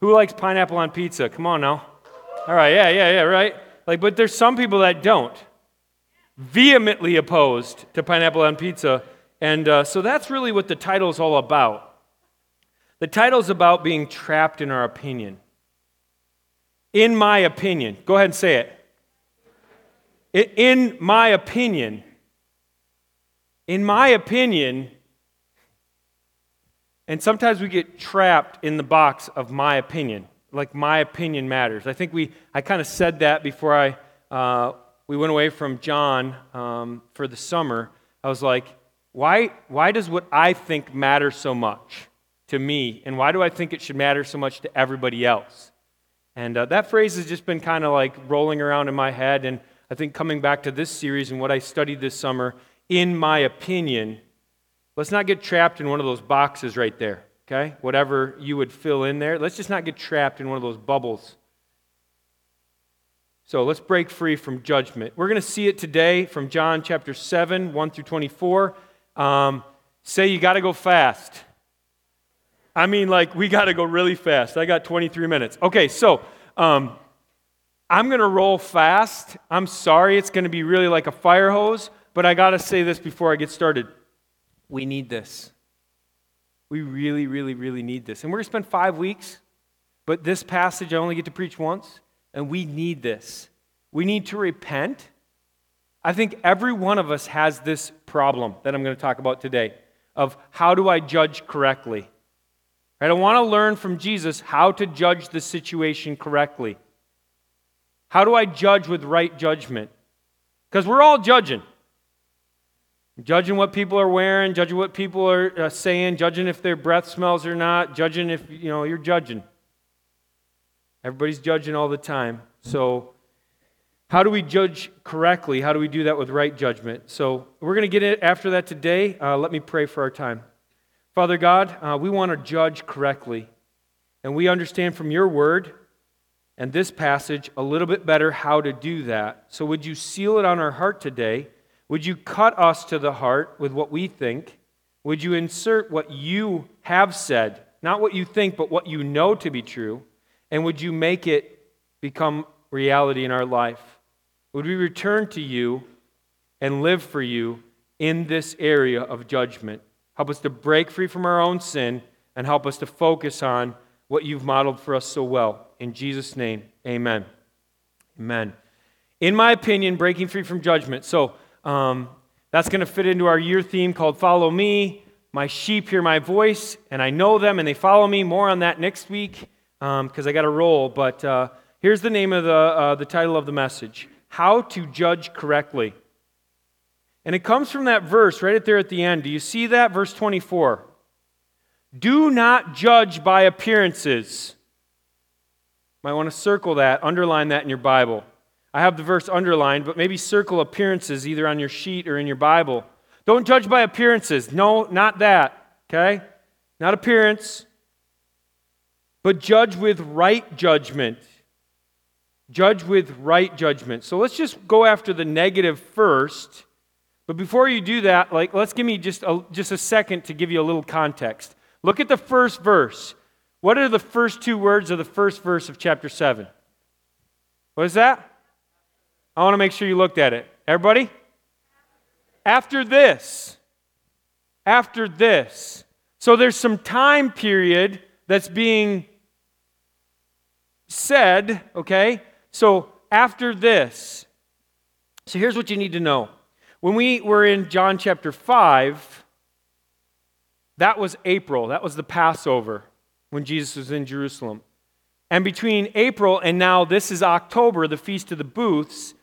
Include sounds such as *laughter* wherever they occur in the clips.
Who likes pineapple on pizza? Come on now. All right, yeah, yeah, yeah, right? Like, but there's some people that don't. Vehemently opposed to pineapple on pizza. And uh, so that's really what the title is all about. The title is about being trapped in our opinion. In my opinion. Go ahead and say it. In my opinion. In my opinion, and sometimes we get trapped in the box of my opinion, like my opinion matters. I think we, I kind of said that before I, uh, we went away from John um, for the summer. I was like, why, why does what I think matter so much to me? And why do I think it should matter so much to everybody else? And uh, that phrase has just been kind of like rolling around in my head. And I think coming back to this series and what I studied this summer, in my opinion, Let's not get trapped in one of those boxes right there, okay? Whatever you would fill in there. Let's just not get trapped in one of those bubbles. So let's break free from judgment. We're going to see it today from John chapter 7, 1 through 24. Um, say you got to go fast. I mean, like, we got to go really fast. I got 23 minutes. Okay, so um, I'm going to roll fast. I'm sorry, it's going to be really like a fire hose, but I got to say this before I get started. We need this. We really, really, really need this. And we're going to spend five weeks, but this passage I only get to preach once, and we need this. We need to repent. I think every one of us has this problem that I'm going to talk about today of how do I judge correctly? Right? I want to learn from Jesus how to judge the situation correctly. How do I judge with right judgment? Because we're all judging. Judging what people are wearing, judging what people are uh, saying, judging if their breath smells or not, judging if, you know, you're judging. Everybody's judging all the time. So, how do we judge correctly? How do we do that with right judgment? So, we're going to get it after that today. Uh, let me pray for our time. Father God, uh, we want to judge correctly. And we understand from your word and this passage a little bit better how to do that. So, would you seal it on our heart today? Would you cut us to the heart with what we think? Would you insert what you have said, not what you think, but what you know to be true? And would you make it become reality in our life? Would we return to you and live for you in this area of judgment? Help us to break free from our own sin and help us to focus on what you've modeled for us so well. In Jesus' name, amen. Amen. In my opinion, breaking free from judgment. So, um, that's going to fit into our year theme called Follow Me. My sheep hear my voice, and I know them, and they follow me. More on that next week because um, I got to roll. But uh, here's the name of the, uh, the title of the message How to Judge Correctly. And it comes from that verse right there at the end. Do you see that? Verse 24. Do not judge by appearances. Might want to circle that, underline that in your Bible. I have the verse underlined, but maybe circle appearances either on your sheet or in your Bible. Don't judge by appearances. No, not that. Okay? Not appearance, but judge with right judgment. Judge with right judgment. So let's just go after the negative first. But before you do that, like let's give me just a, just a second to give you a little context. Look at the first verse. What are the first two words of the first verse of chapter 7? What is that? I want to make sure you looked at it. Everybody? After this. After this. So there's some time period that's being said, okay? So after this. So here's what you need to know. When we were in John chapter 5, that was April. That was the Passover when Jesus was in Jerusalem. And between April and now, this is October, the Feast of the Booths,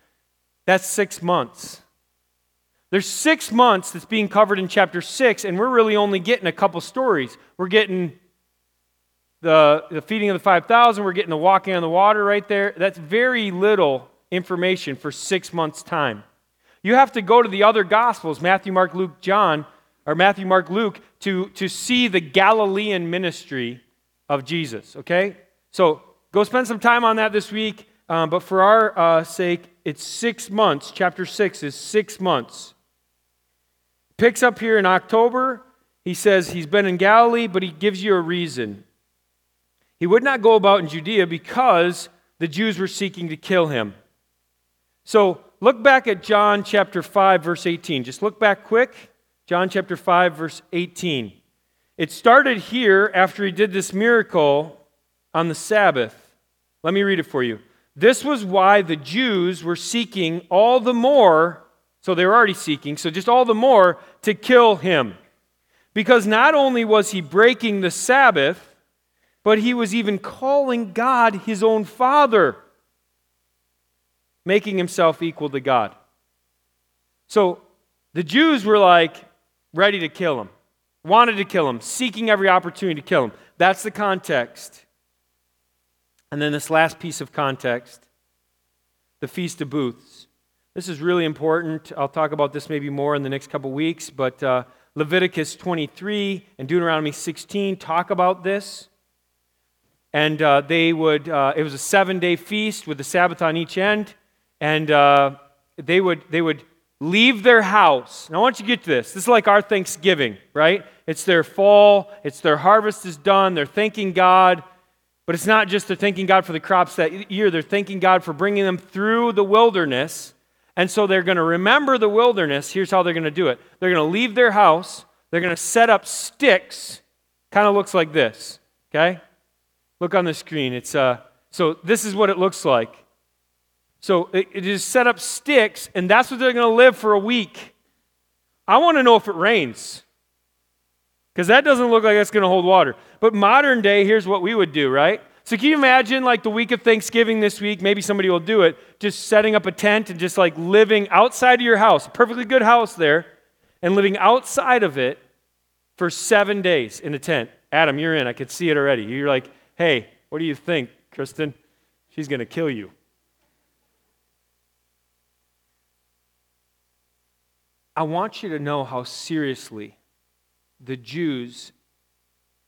that's six months. There's six months that's being covered in chapter six, and we're really only getting a couple stories. We're getting the, the feeding of the 5,000, we're getting the walking on the water right there. That's very little information for six months' time. You have to go to the other Gospels, Matthew, Mark, Luke, John, or Matthew, Mark, Luke, to, to see the Galilean ministry of Jesus, okay? So go spend some time on that this week. Um, but for our uh, sake, it's six months. Chapter 6 is six months. Picks up here in October. He says he's been in Galilee, but he gives you a reason. He would not go about in Judea because the Jews were seeking to kill him. So look back at John chapter 5, verse 18. Just look back quick. John chapter 5, verse 18. It started here after he did this miracle on the Sabbath. Let me read it for you. This was why the Jews were seeking all the more, so they were already seeking, so just all the more to kill him. Because not only was he breaking the Sabbath, but he was even calling God his own Father, making himself equal to God. So the Jews were like ready to kill him, wanted to kill him, seeking every opportunity to kill him. That's the context. And then this last piece of context the Feast of Booths. This is really important. I'll talk about this maybe more in the next couple weeks, but uh, Leviticus 23 and Deuteronomy 16 talk about this. And uh, they would, uh, it was a seven day feast with the Sabbath on each end. And uh, they, would, they would leave their house. Now, I want you to get to this. This is like our Thanksgiving, right? It's their fall, it's their harvest is done, they're thanking God. But it's not just they're thanking God for the crops that year, they're thanking God for bringing them through the wilderness. And so they're going to remember the wilderness. Here's how they're going to do it they're going to leave their house, they're going to set up sticks. Kind of looks like this, okay? Look on the screen. It's uh, so this is what it looks like. So it, it is set up sticks, and that's what they're going to live for a week. I want to know if it rains. Because that doesn't look like it's going to hold water. But modern day, here's what we would do, right? So can you imagine like the week of Thanksgiving this week? Maybe somebody will do it. Just setting up a tent and just like living outside of your house, perfectly good house there, and living outside of it for seven days in a tent. Adam, you're in. I could see it already. You're like, Hey, what do you think, Kristen? She's going to kill you. I want you to know how seriously the Jews,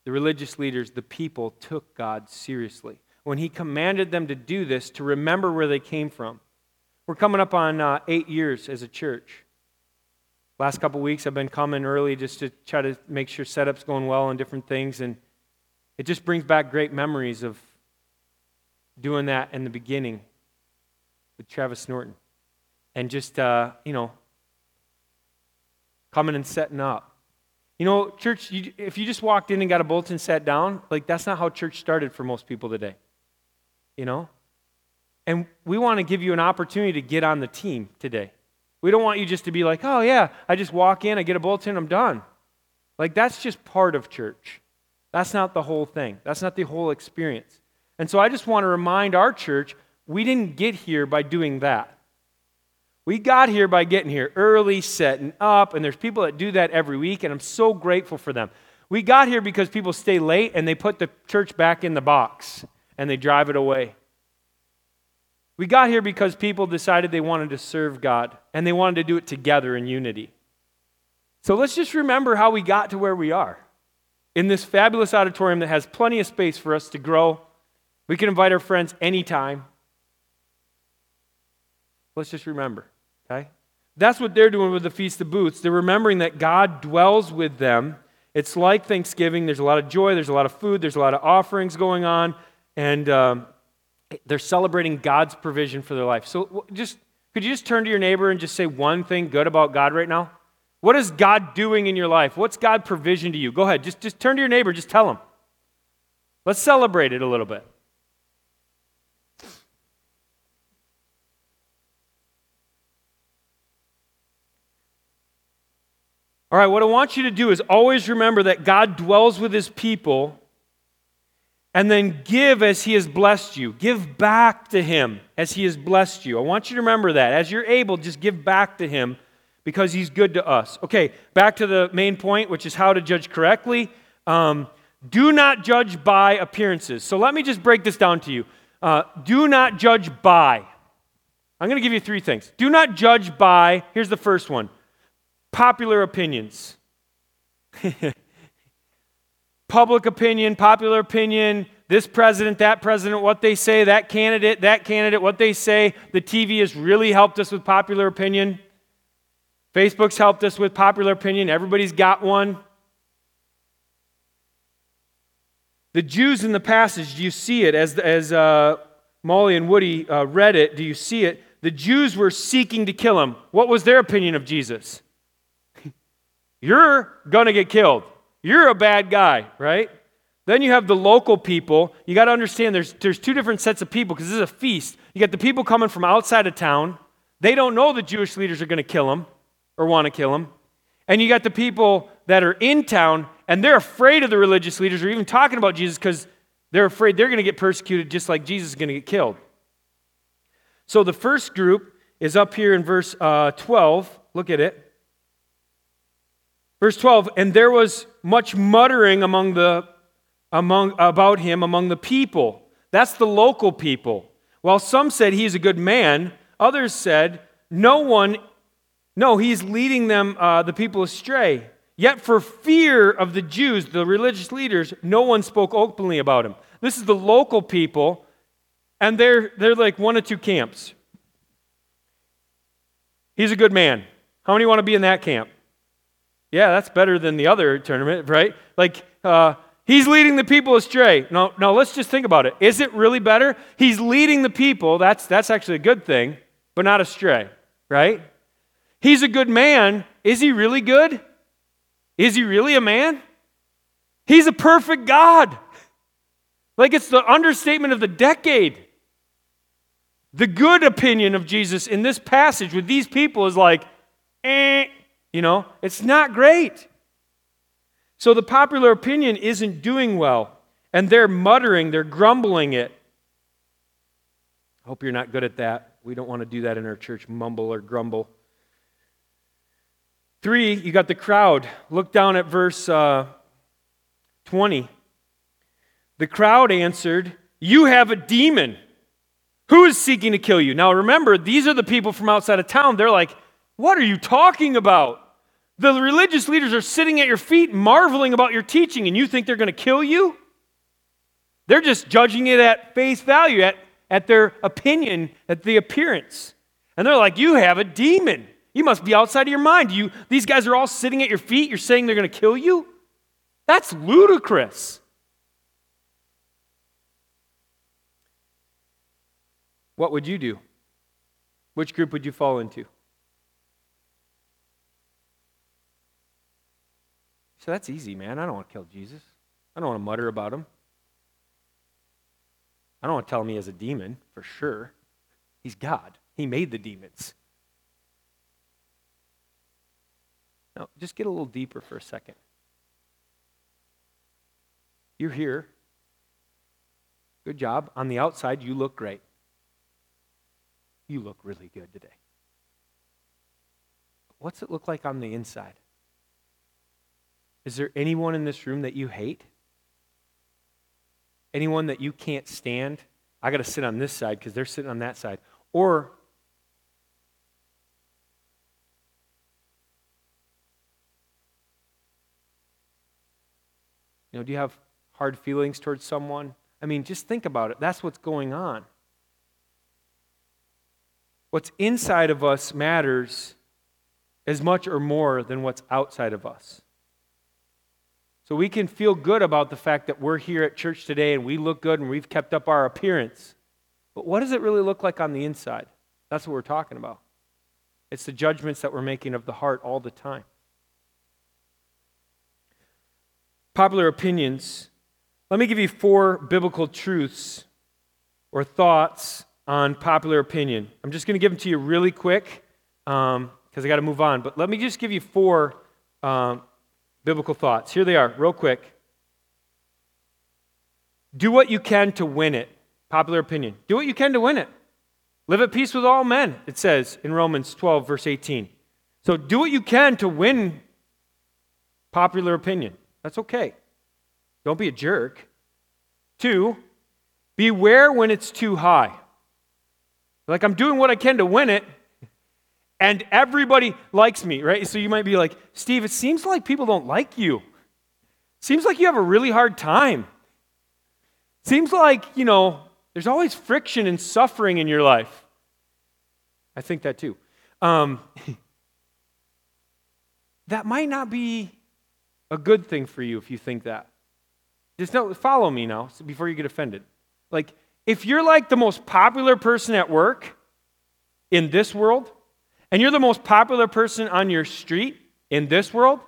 the religious leaders, the people took God seriously. When he commanded them to do this, to remember where they came from. We're coming up on uh, eight years as a church. Last couple weeks, I've been coming early just to try to make sure setup's going well and different things. And it just brings back great memories of doing that in the beginning with Travis Norton. And just, uh, you know, coming and setting up. You know, church, you, if you just walked in and got a bulletin sat down, like that's not how church started for most people today. You know? And we want to give you an opportunity to get on the team today. We don't want you just to be like, oh, yeah, I just walk in, I get a bulletin, I'm done. Like, that's just part of church. That's not the whole thing, that's not the whole experience. And so I just want to remind our church we didn't get here by doing that. We got here by getting here early, setting up, and there's people that do that every week, and I'm so grateful for them. We got here because people stay late and they put the church back in the box and they drive it away. We got here because people decided they wanted to serve God and they wanted to do it together in unity. So let's just remember how we got to where we are in this fabulous auditorium that has plenty of space for us to grow. We can invite our friends anytime. Let's just remember? That's what they're doing with the Feast of Booths. They're remembering that God dwells with them. It's like Thanksgiving. There's a lot of joy, there's a lot of food, there's a lot of offerings going on, and um, they're celebrating God's provision for their life. So just could you just turn to your neighbor and just say one thing good about God right now? What is God doing in your life? What's God provision to you? Go ahead. Just, just turn to your neighbor. Just tell him. Let's celebrate it a little bit. All right, what I want you to do is always remember that God dwells with his people and then give as he has blessed you. Give back to him as he has blessed you. I want you to remember that. As you're able, just give back to him because he's good to us. Okay, back to the main point, which is how to judge correctly. Um, do not judge by appearances. So let me just break this down to you. Uh, do not judge by. I'm going to give you three things. Do not judge by, here's the first one popular opinions. *laughs* Public opinion, popular opinion, this president, that president, what they say, that candidate, that candidate, what they say. The TV has really helped us with popular opinion. Facebook's helped us with popular opinion. Everybody's got one. The Jews in the passage, do you see it? As, as uh, Molly and Woody uh, read it, do you see it? The Jews were seeking to kill him. What was their opinion of Jesus? You're going to get killed. You're a bad guy, right? Then you have the local people. You got to understand there's, there's two different sets of people because this is a feast. You got the people coming from outside of town. They don't know the Jewish leaders are going to kill them or want to kill them. And you got the people that are in town and they're afraid of the religious leaders or even talking about Jesus because they're afraid they're going to get persecuted just like Jesus is going to get killed. So the first group is up here in verse uh, 12. Look at it. Verse 12, and there was much muttering among the among, about him among the people. That's the local people. While some said he's a good man, others said, no one, no, he's leading them, uh, the people astray. Yet for fear of the Jews, the religious leaders, no one spoke openly about him. This is the local people, and they're, they're like one or two camps. He's a good man. How many want to be in that camp? Yeah, that's better than the other tournament, right? Like, uh, He's leading the people astray. No, no, let's just think about it. Is it really better? He's leading the people. That's, that's actually a good thing, but not astray, right? He's a good man. Is he really good? Is he really a man? He's a perfect God. Like it's the understatement of the decade. The good opinion of Jesus in this passage with these people is like, eh, you know, it's not great. So the popular opinion isn't doing well, and they're muttering, they're grumbling it. I hope you're not good at that. We don't want to do that in our church, mumble or grumble. Three, you got the crowd. Look down at verse uh, 20. The crowd answered, You have a demon. Who is seeking to kill you? Now remember, these are the people from outside of town. They're like, What are you talking about? The religious leaders are sitting at your feet marveling about your teaching, and you think they're going to kill you? They're just judging it at face value, at, at their opinion, at the appearance. And they're like, You have a demon. You must be outside of your mind. You, these guys are all sitting at your feet. You're saying they're going to kill you? That's ludicrous. What would you do? Which group would you fall into? So that's easy, man. I don't want to kill Jesus. I don't want to mutter about him. I don't want to tell him he a demon, for sure. He's God, He made the demons. Now, just get a little deeper for a second. You're here. Good job. On the outside, you look great. You look really good today. What's it look like on the inside? Is there anyone in this room that you hate? Anyone that you can't stand? I got to sit on this side because they're sitting on that side. Or You know, do you have hard feelings towards someone? I mean, just think about it. That's what's going on. What's inside of us matters as much or more than what's outside of us. So we can feel good about the fact that we're here at church today and we look good and we've kept up our appearance. But what does it really look like on the inside? That's what we're talking about. It's the judgments that we're making of the heart all the time. Popular opinions. Let me give you four biblical truths or thoughts on popular opinion. I'm just going to give them to you really quick because um, I got to move on. But let me just give you four um, biblical thoughts. Here they are, real quick. Do what you can to win it. Popular opinion. Do what you can to win it. Live at peace with all men, it says in Romans 12, verse 18. So do what you can to win popular opinion. That's okay. Don't be a jerk. Two, beware when it's too high. Like I'm doing what I can to win it, and everybody likes me, right? So you might be like, Steve, it seems like people don't like you. Seems like you have a really hard time. Seems like, you know, there's always friction and suffering in your life. I think that too. Um, *laughs* that might not be a good thing for you if you think that. Just know, follow me now before you get offended. Like, if you're like the most popular person at work in this world, and you're the most popular person on your street in this world,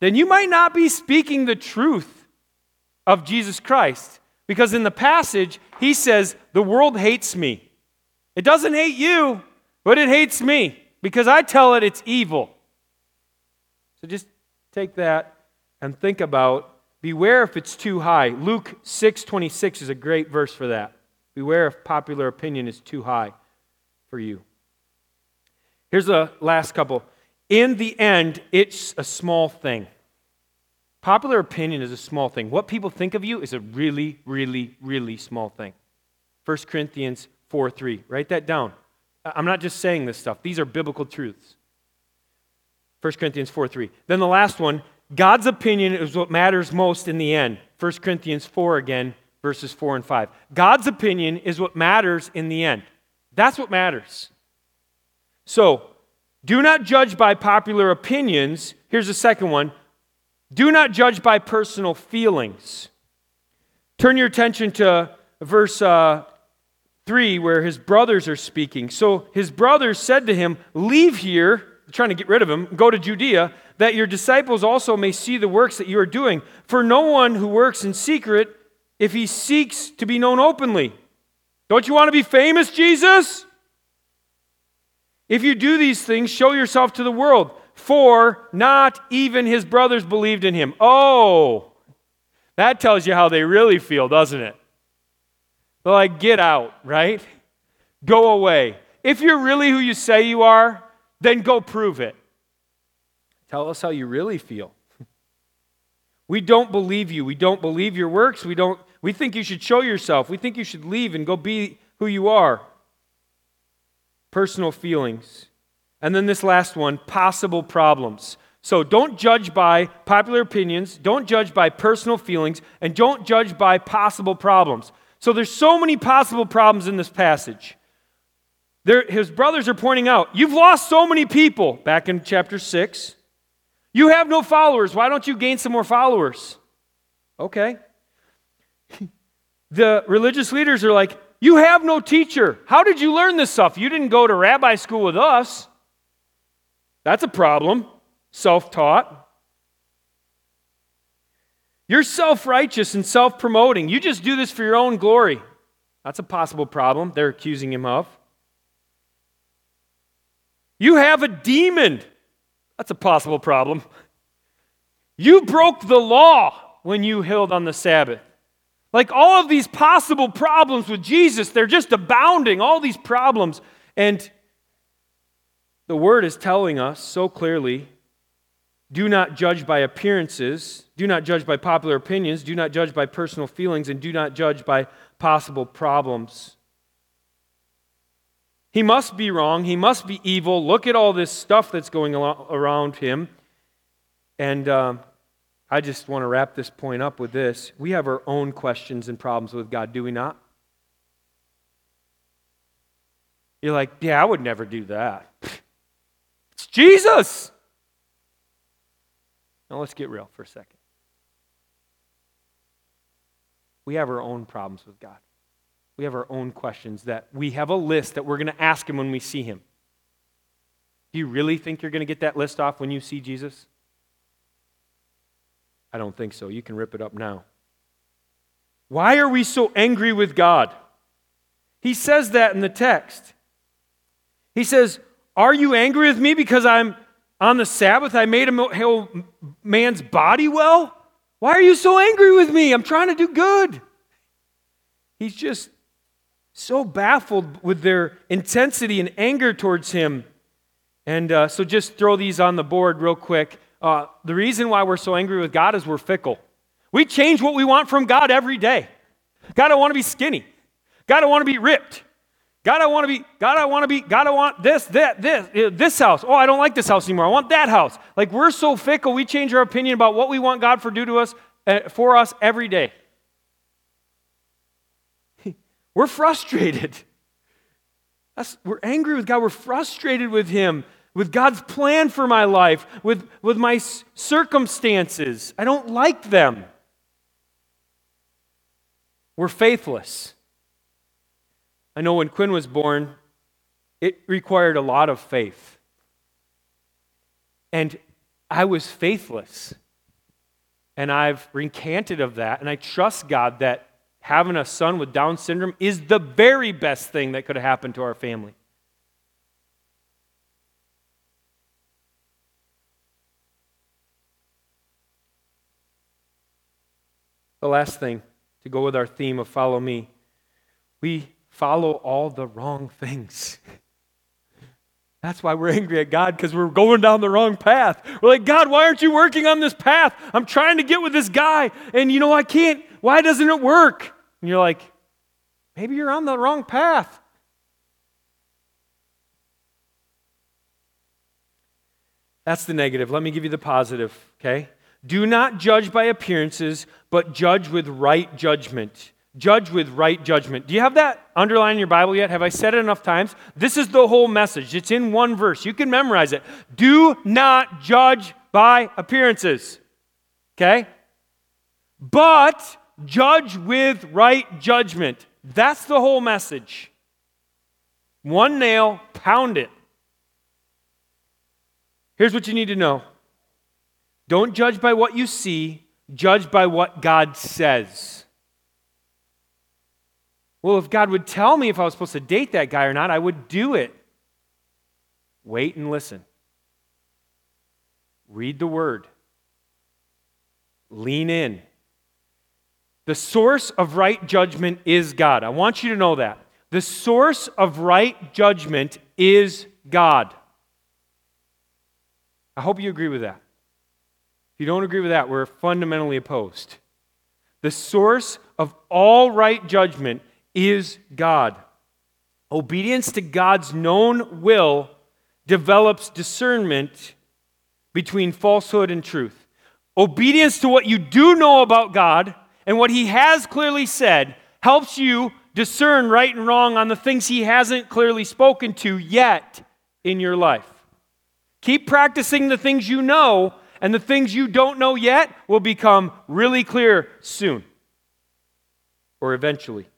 then you might not be speaking the truth of Jesus Christ. Because in the passage, he says, The world hates me. It doesn't hate you, but it hates me because I tell it it's evil. So just take that and think about beware if it's too high. Luke 6:26 is a great verse for that. Beware if popular opinion is too high for you. Here's the last couple. In the end, it's a small thing. Popular opinion is a small thing. What people think of you is a really, really, really small thing. 1 Corinthians 4 3. Write that down. I'm not just saying this stuff, these are biblical truths. 1 Corinthians 4 3. Then the last one God's opinion is what matters most in the end. 1 Corinthians 4 again, verses 4 and 5. God's opinion is what matters in the end. That's what matters. So, do not judge by popular opinions. Here's the second one do not judge by personal feelings. Turn your attention to verse uh, 3, where his brothers are speaking. So his brothers said to him, Leave here, trying to get rid of him, go to Judea, that your disciples also may see the works that you are doing. For no one who works in secret, if he seeks to be known openly. Don't you want to be famous, Jesus? If you do these things, show yourself to the world, for not even his brothers believed in him. Oh, that tells you how they really feel, doesn't it? They're like, get out, right? Go away. If you're really who you say you are, then go prove it. Tell us how you really feel. *laughs* We don't believe you. We don't believe your works. We, don't, we think you should show yourself. We think you should leave and go be who you are personal feelings. And then this last one possible problems. So don't judge by popular opinions, don't judge by personal feelings, and don't judge by possible problems. So there's so many possible problems in this passage. There, his brothers are pointing out, you've lost so many people back in chapter 6. You have no followers. Why don't you gain some more followers? Okay. *laughs* the religious leaders are like, you have no teacher. How did you learn this stuff? You didn't go to rabbi school with us. That's a problem. Self taught. You're self righteous and self promoting. You just do this for your own glory. That's a possible problem they're accusing him of. You have a demon. That's a possible problem. You broke the law when you healed on the Sabbath. Like all of these possible problems with Jesus, they're just abounding, all these problems. And the word is telling us so clearly do not judge by appearances, do not judge by popular opinions, do not judge by personal feelings, and do not judge by possible problems. He must be wrong. He must be evil. Look at all this stuff that's going around him. And um, I just want to wrap this point up with this. We have our own questions and problems with God, do we not? You're like, yeah, I would never do that. *laughs* It's Jesus. Now let's get real for a second. We have our own problems with God. We have our own questions that we have a list that we're going to ask Him when we see Him. Do you really think you're going to get that list off when you see Jesus? I don't think so. You can rip it up now. Why are we so angry with God? He says that in the text. He says, Are you angry with me because I'm on the Sabbath? I made a man's body well? Why are you so angry with me? I'm trying to do good. He's just so baffled with their intensity and anger towards him. And uh, so just throw these on the board real quick. Uh, the reason why we're so angry with God is we're fickle. We change what we want from God every day. God, I want to be skinny. God, I want to be ripped. God, I want to be, God, I want to be, God, I want this, that, this, this house. Oh, I don't like this house anymore. I want that house. Like we're so fickle, we change our opinion about what we want God for do to us, uh, for us every day. *laughs* we're frustrated. That's, we're angry with God. We're frustrated with Him with God's plan for my life, with, with my circumstances. I don't like them. we're faithless. I know when Quinn was born, it required a lot of faith. And I was faithless. And I've recanted of that. And I trust God that having a son with Down syndrome is the very best thing that could have happened to our family. The last thing to go with our theme of follow me we follow all the wrong things. *laughs* That's why we're angry at God because we're going down the wrong path. We're like, God, why aren't you working on this path? I'm trying to get with this guy, and you know, I can't. Why doesn't it work? And you're like, maybe you're on the wrong path. That's the negative. Let me give you the positive, okay? Do not judge by appearances, but judge with right judgment. Judge with right judgment. Do you have that underlined in your Bible yet? Have I said it enough times? This is the whole message. It's in one verse. You can memorize it. Do not judge by appearances. Okay? But judge with right judgment. That's the whole message. One nail, pound it. Here's what you need to know don't judge by what you see, judge by what God says. Well, if God would tell me if I was supposed to date that guy or not, I would do it. Wait and listen. Read the word. Lean in. The source of right judgment is God. I want you to know that. The source of right judgment is God. I hope you agree with that. If you don't agree with that, we're fundamentally opposed. The source of all right judgment is God. Obedience to God's known will develops discernment between falsehood and truth. Obedience to what you do know about God and what He has clearly said helps you discern right and wrong on the things He hasn't clearly spoken to yet in your life. Keep practicing the things you know, and the things you don't know yet will become really clear soon or eventually.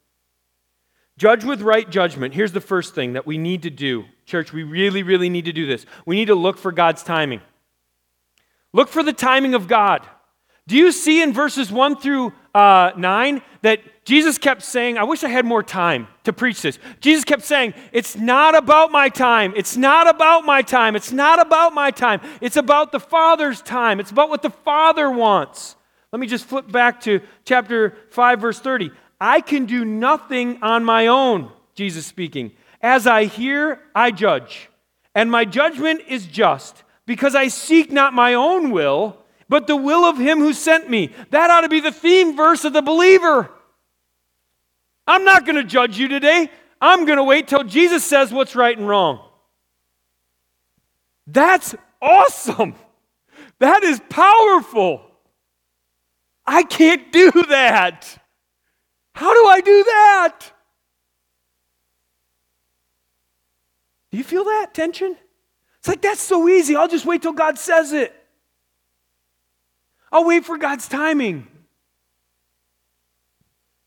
Judge with right judgment. Here's the first thing that we need to do. Church, we really, really need to do this. We need to look for God's timing. Look for the timing of God. Do you see in verses 1 through uh, 9 that Jesus kept saying, I wish I had more time to preach this. Jesus kept saying, It's not about my time. It's not about my time. It's not about my time. It's about the Father's time. It's about what the Father wants. Let me just flip back to chapter 5, verse 30. I can do nothing on my own, Jesus speaking. As I hear, I judge. And my judgment is just, because I seek not my own will, but the will of him who sent me. That ought to be the theme verse of the believer. I'm not going to judge you today. I'm going to wait till Jesus says what's right and wrong. That's awesome. That is powerful. I can't do that. How do I do that? Do you feel that tension? It's like, that's so easy. I'll just wait till God says it. I'll wait for God's timing.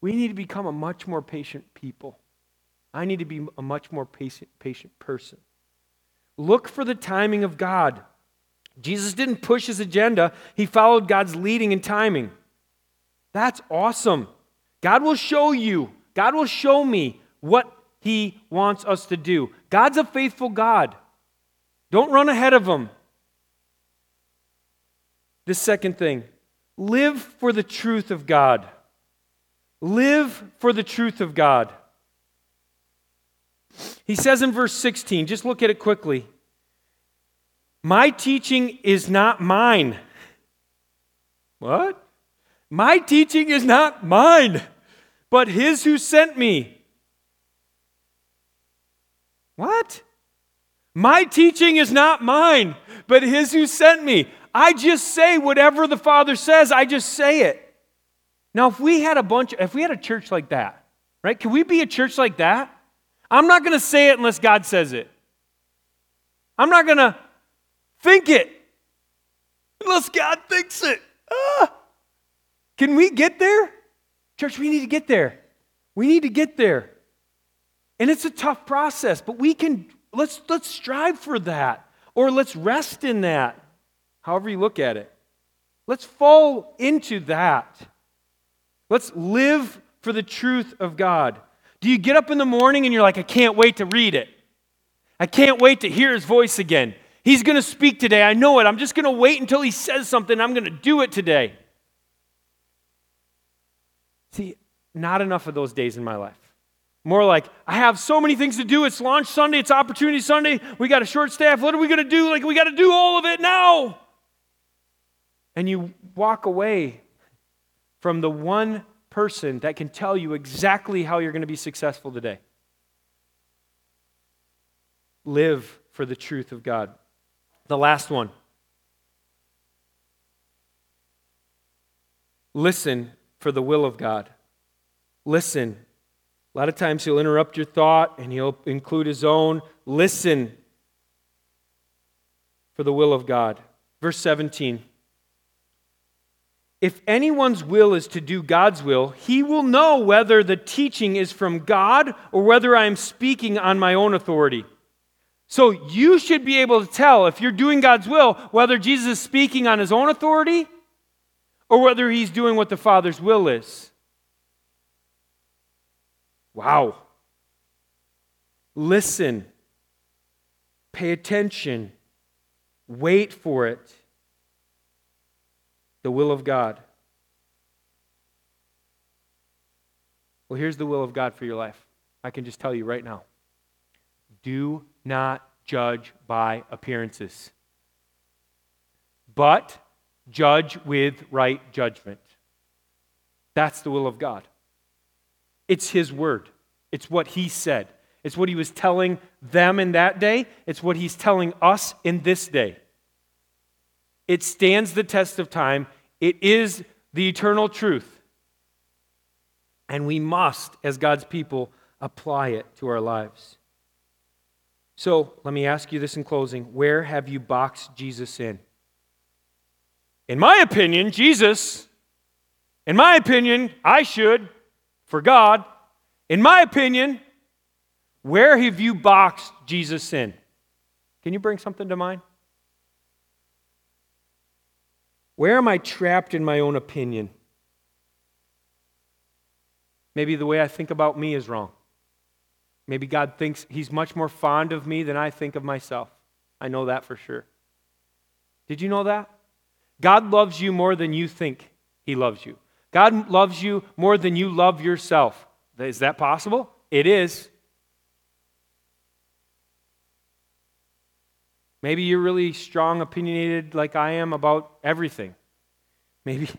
We need to become a much more patient people. I need to be a much more patient, patient person. Look for the timing of God. Jesus didn't push his agenda, he followed God's leading and timing. That's awesome. God will show you, God will show me what He wants us to do. God's a faithful God. Don't run ahead of Him. The second thing live for the truth of God. Live for the truth of God. He says in verse 16, just look at it quickly. My teaching is not mine. What? My teaching is not mine but his who sent me. What? My teaching is not mine, but his who sent me. I just say whatever the Father says, I just say it. Now, if we had a bunch, if we had a church like that, right? Can we be a church like that? I'm not going to say it unless God says it. I'm not going to think it unless God thinks it. Ah. Can we get there? Church, we need to get there. We need to get there. And it's a tough process, but we can let's let's strive for that or let's rest in that. However you look at it. Let's fall into that. Let's live for the truth of God. Do you get up in the morning and you're like I can't wait to read it. I can't wait to hear his voice again. He's going to speak today. I know it. I'm just going to wait until he says something. I'm going to do it today. See, not enough of those days in my life. More like, I have so many things to do. It's launch Sunday, it's opportunity Sunday. We got a short staff. What are we going to do? Like, we got to do all of it now. And you walk away from the one person that can tell you exactly how you're going to be successful today. Live for the truth of God. The last one. Listen for the will of God. Listen. A lot of times he'll interrupt your thought and he'll include his own. Listen for the will of God. Verse 17. If anyone's will is to do God's will, he will know whether the teaching is from God or whether I am speaking on my own authority. So you should be able to tell if you're doing God's will whether Jesus is speaking on his own authority or whether he's doing what the Father's will is. Wow. Listen. Pay attention. Wait for it. The will of God. Well, here's the will of God for your life. I can just tell you right now. Do not judge by appearances, but judge with right judgment. That's the will of God. It's His word, it's what He said, it's what He was telling them in that day, it's what He's telling us in this day. It stands the test of time, it is the eternal truth. And we must, as God's people, apply it to our lives. So let me ask you this in closing where have you boxed Jesus in? In my opinion, Jesus, in my opinion, I should, for God, in my opinion, where have you boxed Jesus in? Can you bring something to mind? Where am I trapped in my own opinion? Maybe the way I think about me is wrong. Maybe God thinks He's much more fond of me than I think of myself. I know that for sure. Did you know that? God loves you more than you think He loves you. God loves you more than you love yourself. Is that possible? It is. Maybe you're really strong, opinionated like I am about everything. Maybe,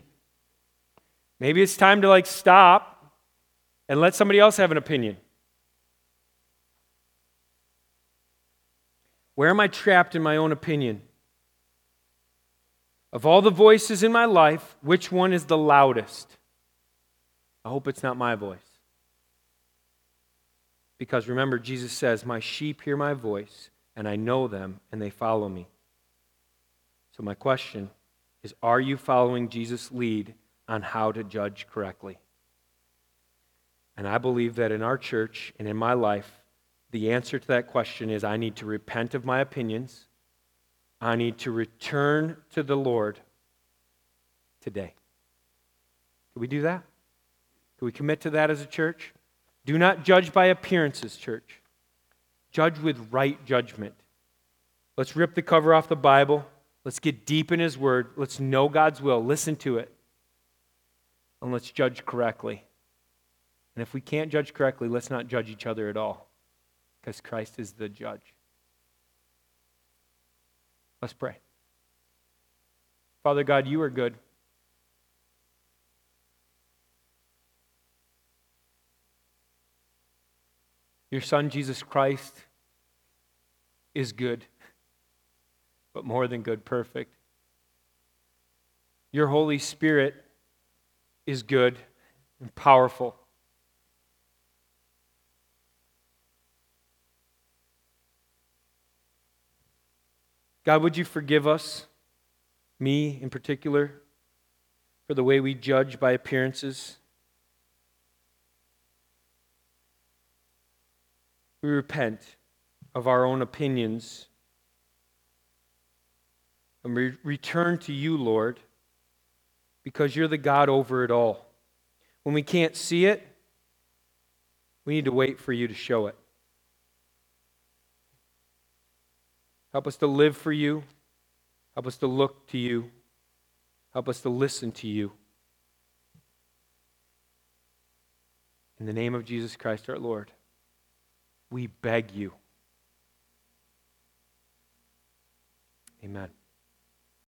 maybe it's time to like stop and let somebody else have an opinion. Where am I trapped in my own opinion? Of all the voices in my life, which one is the loudest? I hope it's not my voice. Because remember, Jesus says, My sheep hear my voice, and I know them, and they follow me. So, my question is Are you following Jesus' lead on how to judge correctly? And I believe that in our church and in my life, the answer to that question is I need to repent of my opinions. I need to return to the Lord today. Can we do that? Can we commit to that as a church? Do not judge by appearances, church. Judge with right judgment. Let's rip the cover off the Bible. Let's get deep in His Word. Let's know God's will. Listen to it. And let's judge correctly. And if we can't judge correctly, let's not judge each other at all because Christ is the judge. Let's pray. Father God, you are good. Your Son, Jesus Christ, is good, but more than good, perfect. Your Holy Spirit is good and powerful. God, would you forgive us, me in particular, for the way we judge by appearances? We repent of our own opinions and we return to you, Lord, because you're the God over it all. When we can't see it, we need to wait for you to show it. Help us to live for you. Help us to look to you. Help us to listen to you. In the name of Jesus Christ our Lord, we beg you. Amen.